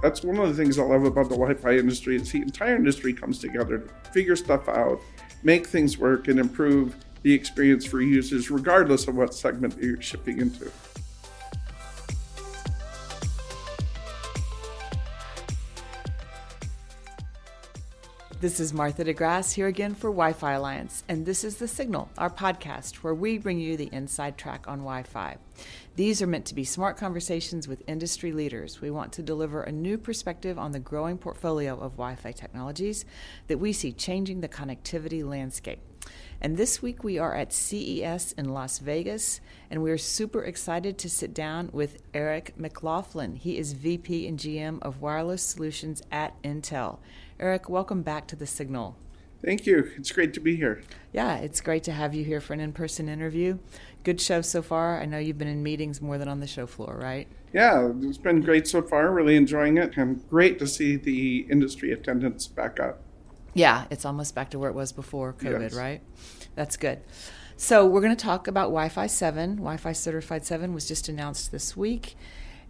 That's one of the things I love about the Wi-Fi industry is the entire industry comes together to figure stuff out, make things work, and improve the experience for users, regardless of what segment you're shipping into. This is Martha DeGrasse here again for Wi Fi Alliance, and this is The Signal, our podcast where we bring you the inside track on Wi Fi. These are meant to be smart conversations with industry leaders. We want to deliver a new perspective on the growing portfolio of Wi Fi technologies that we see changing the connectivity landscape. And this week we are at CES in Las Vegas, and we're super excited to sit down with Eric McLaughlin. He is VP and GM of Wireless Solutions at Intel. Eric, welcome back to the Signal. Thank you. It's great to be here. Yeah, it's great to have you here for an in person interview. Good show so far. I know you've been in meetings more than on the show floor, right? Yeah, it's been great so far. Really enjoying it, and great to see the industry attendance back up. Yeah, it's almost back to where it was before COVID, Yes. right? That's good. So, we're going to talk about Wi Fi 7. Wi Fi Certified 7 was just announced this week.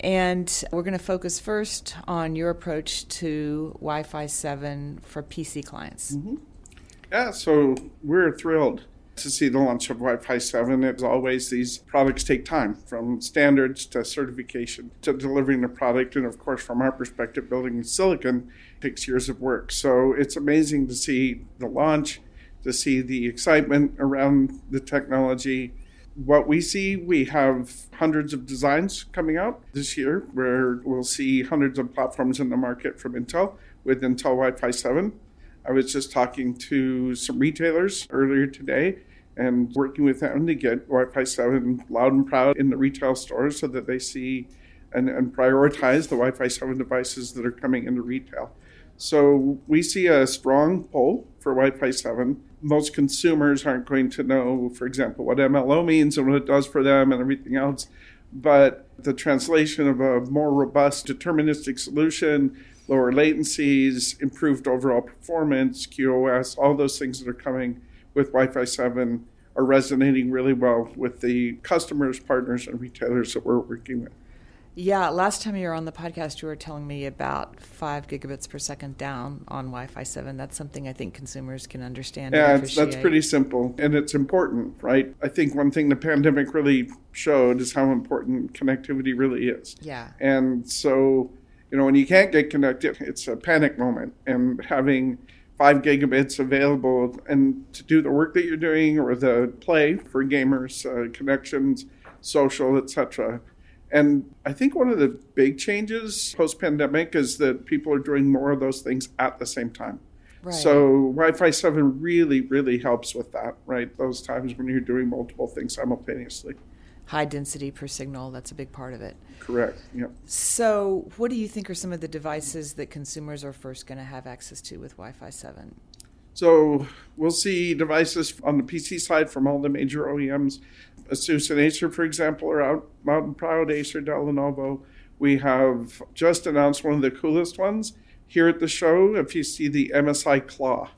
And we're going to focus first on your approach to Wi Fi 7 for PC clients. Mm-hmm. Yeah, so we're thrilled to see the launch of Wi-Fi 7. As always, these products take time from standards to certification to delivering the product. And of course, from our perspective, building silicon takes years of work. So it's amazing to see the launch, to see the excitement around the technology. What we see, we have hundreds of designs coming out this year where we'll see hundreds of platforms in the market from Intel with Intel Wi-Fi 7. I was just talking to some retailers earlier today and working with them to get Wi Fi 7 loud and proud in the retail stores so that they see and, and prioritize the Wi Fi 7 devices that are coming into retail. So we see a strong pull for Wi Fi 7. Most consumers aren't going to know, for example, what MLO means and what it does for them and everything else. But the translation of a more robust deterministic solution, lower latencies, improved overall performance, QoS, all those things that are coming with Wi Fi 7 are resonating really well with the customers, partners, and retailers that we're working with. Yeah, last time you were on the podcast, you were telling me about five gigabits per second down on Wi Fi 7. That's something I think consumers can understand. Yeah, that's pretty simple and it's important, right? I think one thing the pandemic really showed is how important connectivity really is. Yeah. And so, you know, when you can't get connected, it's a panic moment. And having five gigabits available and to do the work that you're doing or the play for gamers, uh, connections, social, etc. And I think one of the big changes post pandemic is that people are doing more of those things at the same time. Right. So Wi-Fi 7 really, really helps with that, right? Those times when you're doing multiple things simultaneously. High density per signal, that's a big part of it. Correct. Yep. So, what do you think are some of the devices that consumers are first going to have access to with Wi Fi 7? So we'll see devices on the PC side from all the major OEMs. Asus and Acer, for example, are out, and proud. Acer, Dell, Lenovo. We have just announced one of the coolest ones here at the show. If you see the MSI Claw,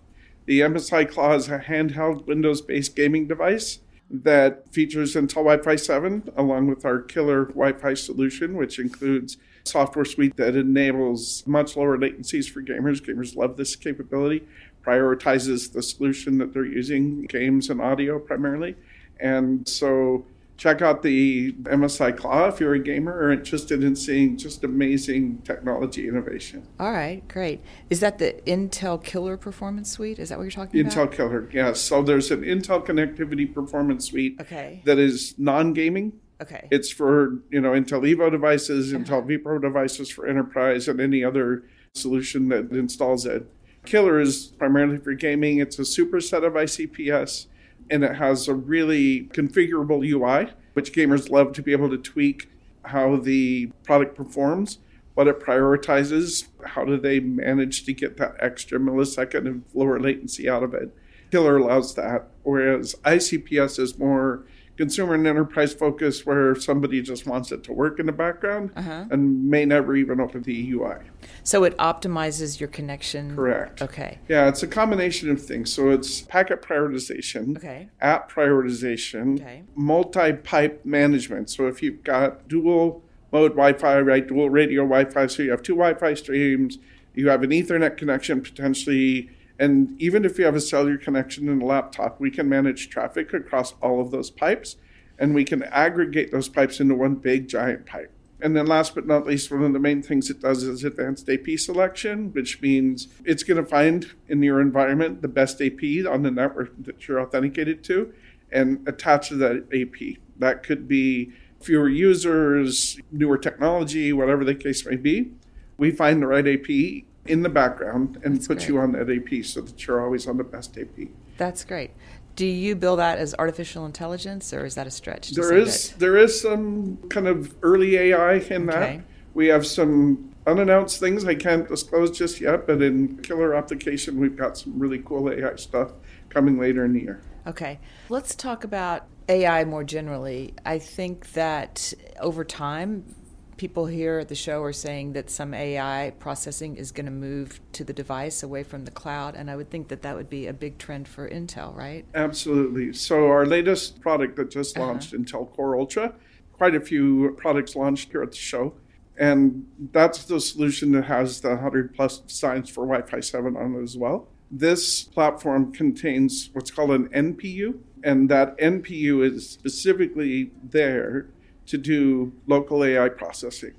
the MSI Claw is a handheld Windows-based gaming device that features Intel Wi-Fi 7 along with our killer Wi-Fi solution, which includes software suite that enables much lower latencies for gamers. Gamers love this capability. Prioritizes the solution that they're using, games and audio primarily. And so check out the MSI Claw if you're a gamer or interested in seeing just amazing technology innovation. All right, great. Is that the Intel Killer Performance Suite? Is that what you're talking Intel about? Intel Killer, yes. So there's an Intel Connectivity Performance Suite Okay. that is non-gaming. Okay. It's for you know Intel Evo devices, uh-huh. Intel vPro devices for enterprise, and any other solution that installs it. Killer is primarily for gaming. It's a superset of ICPS, and it has a really configurable UI, which gamers love to be able to tweak how the product performs, what it prioritizes, how do they manage to get that extra millisecond of lower latency out of it. Killer allows that, whereas ICPS is more consumer and enterprise focused, where somebody just wants it to work in the background Uh-huh. and may never even open the UI. So it optimizes your connection. Correct. Okay. Yeah, it's a combination of things. So it's packet prioritization, Okay. app prioritization, Okay. multi pipe management. So if you've got dual mode Wi Fi, right? Dual radio Wi Fi. So you have two Wi Fi streams, you have an Ethernet connection potentially. And even if you have a cellular connection in a laptop, we can manage traffic across all of those pipes and we can aggregate those pipes into one big giant pipe. And then last but not least, one of the main things it does is advanced AP selection, which means it's going to find in your environment the best AP on the network that you're authenticated to and attach to that AP. That could be fewer users, newer technology, whatever the case may be. We find the right AP in the background and That's put great. you on that AP so that you're always on the best AP. That's great. Do you bill that as artificial intelligence, or is that a stretch? There is that? there is some kind of early AI in okay. that. We have some unannounced things I can't disclose just yet, but in killer application, we've got some really cool AI stuff coming later in the year. Okay, let's talk about AI more generally. I think that over time, people here at the show are saying that some AI processing is going to move to the device away from the cloud, and I would think that that would be a big trend for Intel, right? Absolutely. So, our latest product that just uh-huh. launched, uh-huh. Intel Core Ultra, quite a few products launched here at the show. And that's the solution that has the 100 plus signs for Wi Fi 7 on it as well. This platform contains what's called an NPU, and that NPU is specifically there to do local AI processing.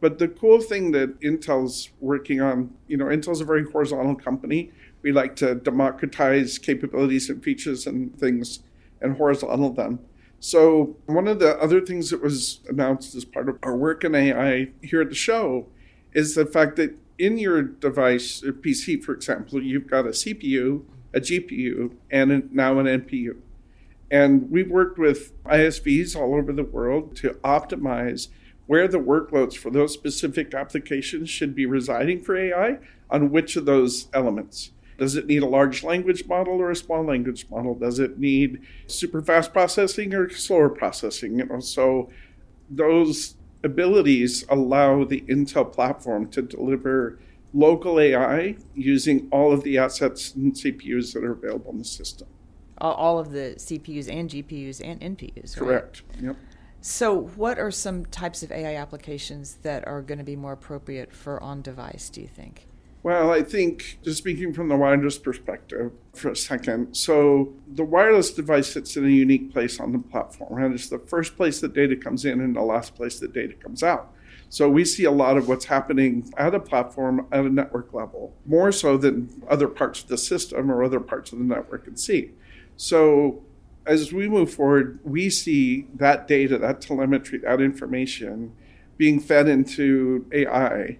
But the cool thing that Intel's working on, you know, Intel's a very horizontal company. We like to democratize capabilities and features and things and horizontal them. So, one of the other things that was announced as part of our work in AI here at the show is the fact that in your device, a PC, for example, you've got a CPU, a GPU, and now an NPU. And we've worked with ISVs all over the world to optimize where the workloads for those specific applications should be residing for AI on which of those elements. Does it need a large language model or a small language model? Does it need super fast processing or slower processing? You know, so those abilities allow the Intel platform to deliver local AI using all of the assets and CPUs that are available in the system all of the CPUs and GPUs and NPUs. Right? Correct. Yep. So, what are some types of AI applications that are going to be more appropriate for on device, do you think? Well, I think just speaking from the wireless perspective for a second. So, the wireless device sits in a unique place on the platform, and it's the first place that data comes in and the last place that data comes out. So, we see a lot of what's happening at a platform at a network level, more so than other parts of the system or other parts of the network can see. So as we move forward, we see that data, that telemetry, that information being fed into AI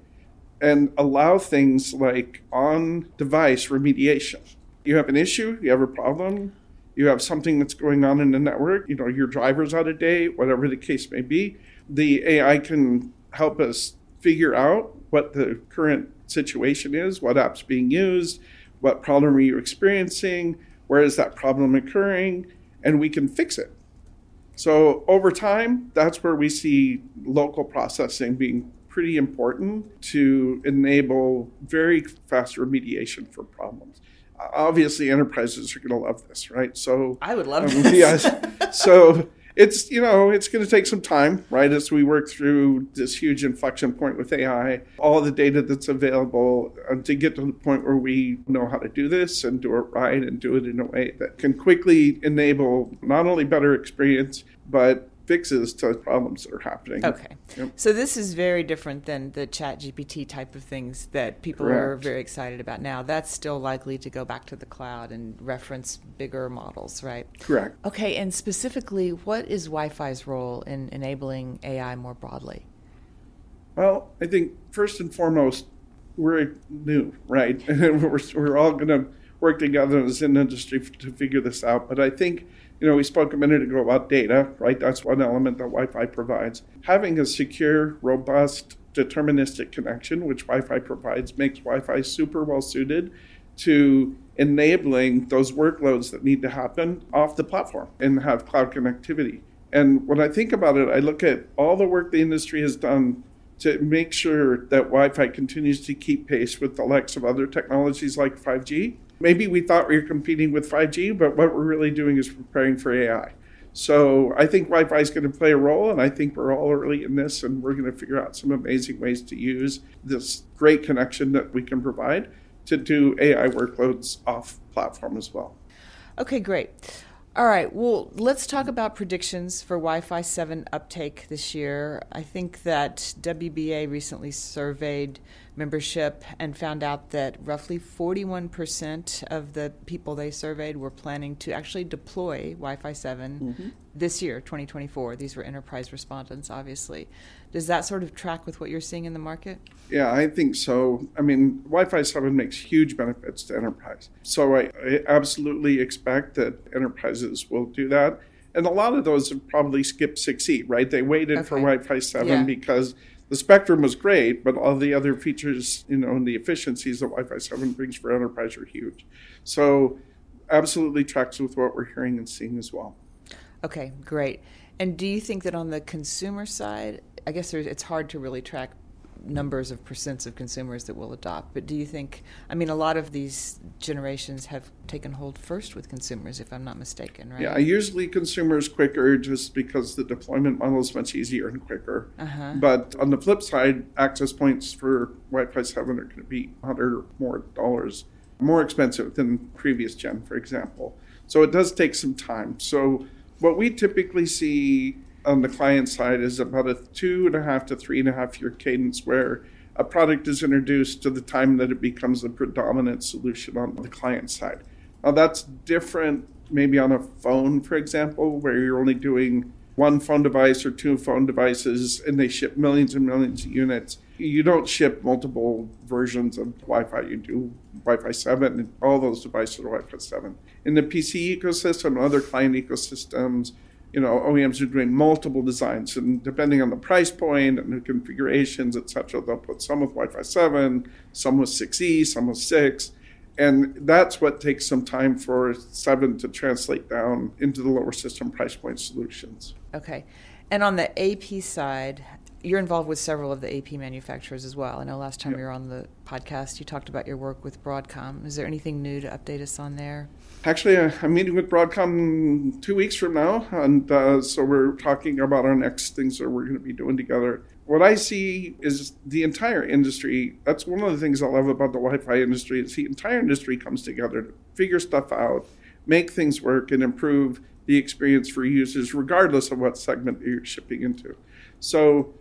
and allow things like on device remediation. You have an issue, you have a problem, you have something that's going on in the network, you know, your driver's out of date, whatever the case may be. The AI can help us figure out what the current situation is, what app's being used, what problem are you experiencing, where is that problem occurring? And we can fix it. So over time, that's where we see local processing being pretty important to enable very fast remediation for problems. Obviously, enterprises are going to love this, right? So I would love um, this. yes. So it's you know it's going to take some time right as we work through this huge inflection point with ai all the data that's available uh, to get to the point where we know how to do this and do it right and do it in a way that can quickly enable not only better experience but fixes to problems that are happening. Okay. Yep. So this is very different than the ChatGPT type of things that people Correct. are very excited about now. That's still likely to go back to the cloud and reference bigger models, right? Correct. Okay, and specifically, what is Wi Fi's role in enabling AI more broadly? Well, I think first and foremost, we're new, right? we're, we're all going to work together as an industry to figure this out. But I think you know, we spoke a minute ago about data, right? That's one element that Wi Fi provides. Having a secure, robust, deterministic connection, which Wi Fi provides, makes Wi Fi super well suited to enabling those workloads that need to happen off the platform and have cloud connectivity. And when I think about it, I look at all the work the industry has done to make sure that Wi Fi continues to keep pace with the likes of other technologies like 5G maybe we thought we were competing with 5G, but what we're really doing is preparing for AI. So I think Wi Fi is going to play a role, and I think we're all early in this, and we're going to figure out some amazing ways to use this great connection that we can provide to do AI workloads off platform as well. Okay, great. All right, well, let's talk about predictions for Wi Fi 7 uptake this year. I think that WBA recently surveyed membership and found out that roughly 41% of the people they surveyed were planning to actually deploy Wi Fi 7 mm-hmm. this year, 2024. These were enterprise respondents, obviously. Does that sort of track with what you're seeing in the market? Yeah, I think so. I mean, Wi Fi 7 makes huge benefits to enterprise. So I, I absolutely expect that enterprises will do that. And a lot of those have probably skipped 6E, right? They waited okay. for Wi Fi 7 yeah. because the spectrum was great, but all the other features, you know, and the efficiencies that Wi-Fi 7 brings for enterprise are huge. So absolutely tracks with what we're hearing and seeing as well. Okay, great. And do you think that on the consumer side, I guess it's hard to really track numbers of percents of consumers that will adopt. But do you think, I mean, a lot of these generations have taken hold first with consumers, if I'm not mistaken, right? Yeah, usually consumers quicker just because the deployment model is much easier and quicker. Uh-huh. But on the flip side, access points for Wi Fi 7 are going to be 100 or more dollars more expensive than previous gen, for example. So it does take some time. So what we typically see on the client side is about a two and a half to three and a half year cadence where a product is introduced to the time that it becomes the predominant solution on the client side. Now, that's different maybe on a phone, for example, where you're only doing one phone device or two phone devices and they ship millions and millions of units. You don't ship multiple versions of Wi Fi. You do Wi Fi 7, and all those devices are Wi Fi 7. In the PC ecosystem other client ecosystems, you know, OEMs are doing multiple designs, and depending on the price point and the configurations, etc., they'll put some with Wi-Fi 7, some with 6E, some with 6, and that's what takes some time for 7 to translate down into the lower system price point solutions. Okay. And on the AP side, you're involved with several of the AP manufacturers as well. I know last time yep. you were on the podcast, you talked about your work with Broadcom. Is there anything new to update us on there? Actually, uh, I'm meeting with Broadcom two weeks from now, and uh, so we're talking about our next things that we're going to be doing together. What I see is the entire industry. That's one of the things I love about the Wi-Fi industry is the entire industry comes together to figure stuff out, make things work, and improve the experience for users, regardless of what segment you're shipping into. So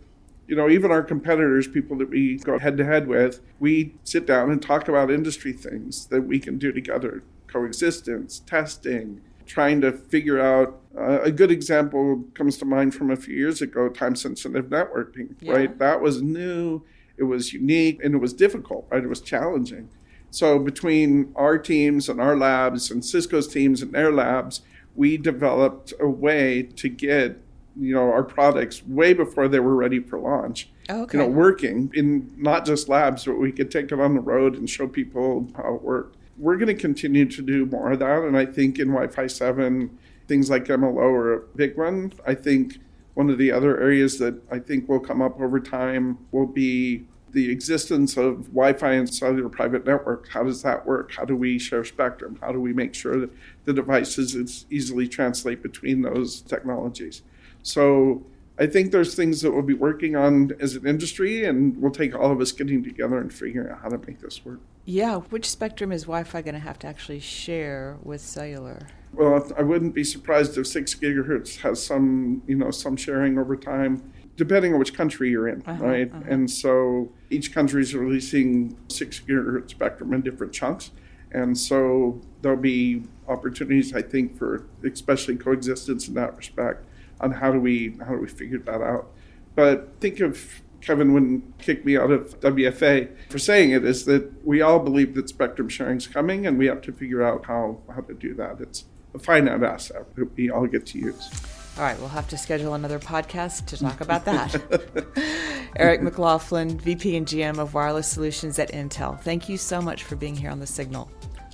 you know, even our competitors, people that we go head to head with, we sit down and talk about industry things that we can do together coexistence, testing, trying to figure out. Uh, a good example comes to mind from a few years ago time sensitive networking, yeah. right? That was new, it was unique, and it was difficult, right? It was challenging. So, between our teams and our labs and Cisco's teams and their labs, we developed a way to get you know our products way before they were ready for launch. Oh, okay. You know, working in not just labs, but we could take it on the road and show people how it worked we're going to continue to do more of that. And I think in Wi Fi 7, things like MLO are a big one. I think one of the other areas that I think will come up over time will be the existence of Wi Fi and cellular private network. How does that work? How do we share spectrum? How do we make sure that the devices easily translate between those technologies? So I think there's things that we'll be working on as an industry, and we'll take all of us getting together and figuring out how to make this work. Yeah, which spectrum is Wi-Fi going to have to actually share with cellular? Well, I wouldn't be surprised if six gigahertz has some, you know, some sharing over time, depending on which country you're in, uh-huh, right? Uh-huh. And so each country is releasing six gigahertz spectrum in different chunks, and so there'll be opportunities, I think, for especially coexistence in that respect on how do we how do we figure that out. But think of Kevin wouldn't kick me out of WFA for saying it is that we all believe that spectrum sharing is coming, and we have to figure out how how to do that. It's a finite asset that we all get to use. All right, we'll have to schedule another podcast to talk about that. Eric McLaughlin, VP and GM of Wireless Solutions at Intel. Thank you so much for being here on the Signal.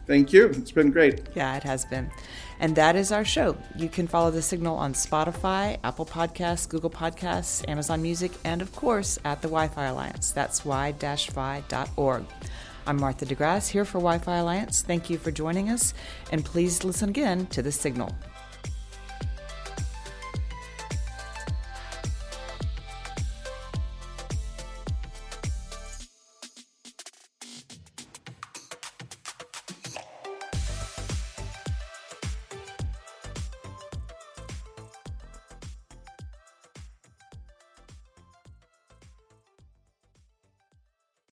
Thank you. It's been great. Yeah, it has been. And that is our show. You can follow The Signal on Spotify, Apple Podcasts, Google Podcasts, Amazon Music, and of course at the Wi Fi Alliance. That's wi-fi.org. I'm Martha DeGrasse here for Wi Fi Alliance. Thank you for joining us, and please listen again to The Signal.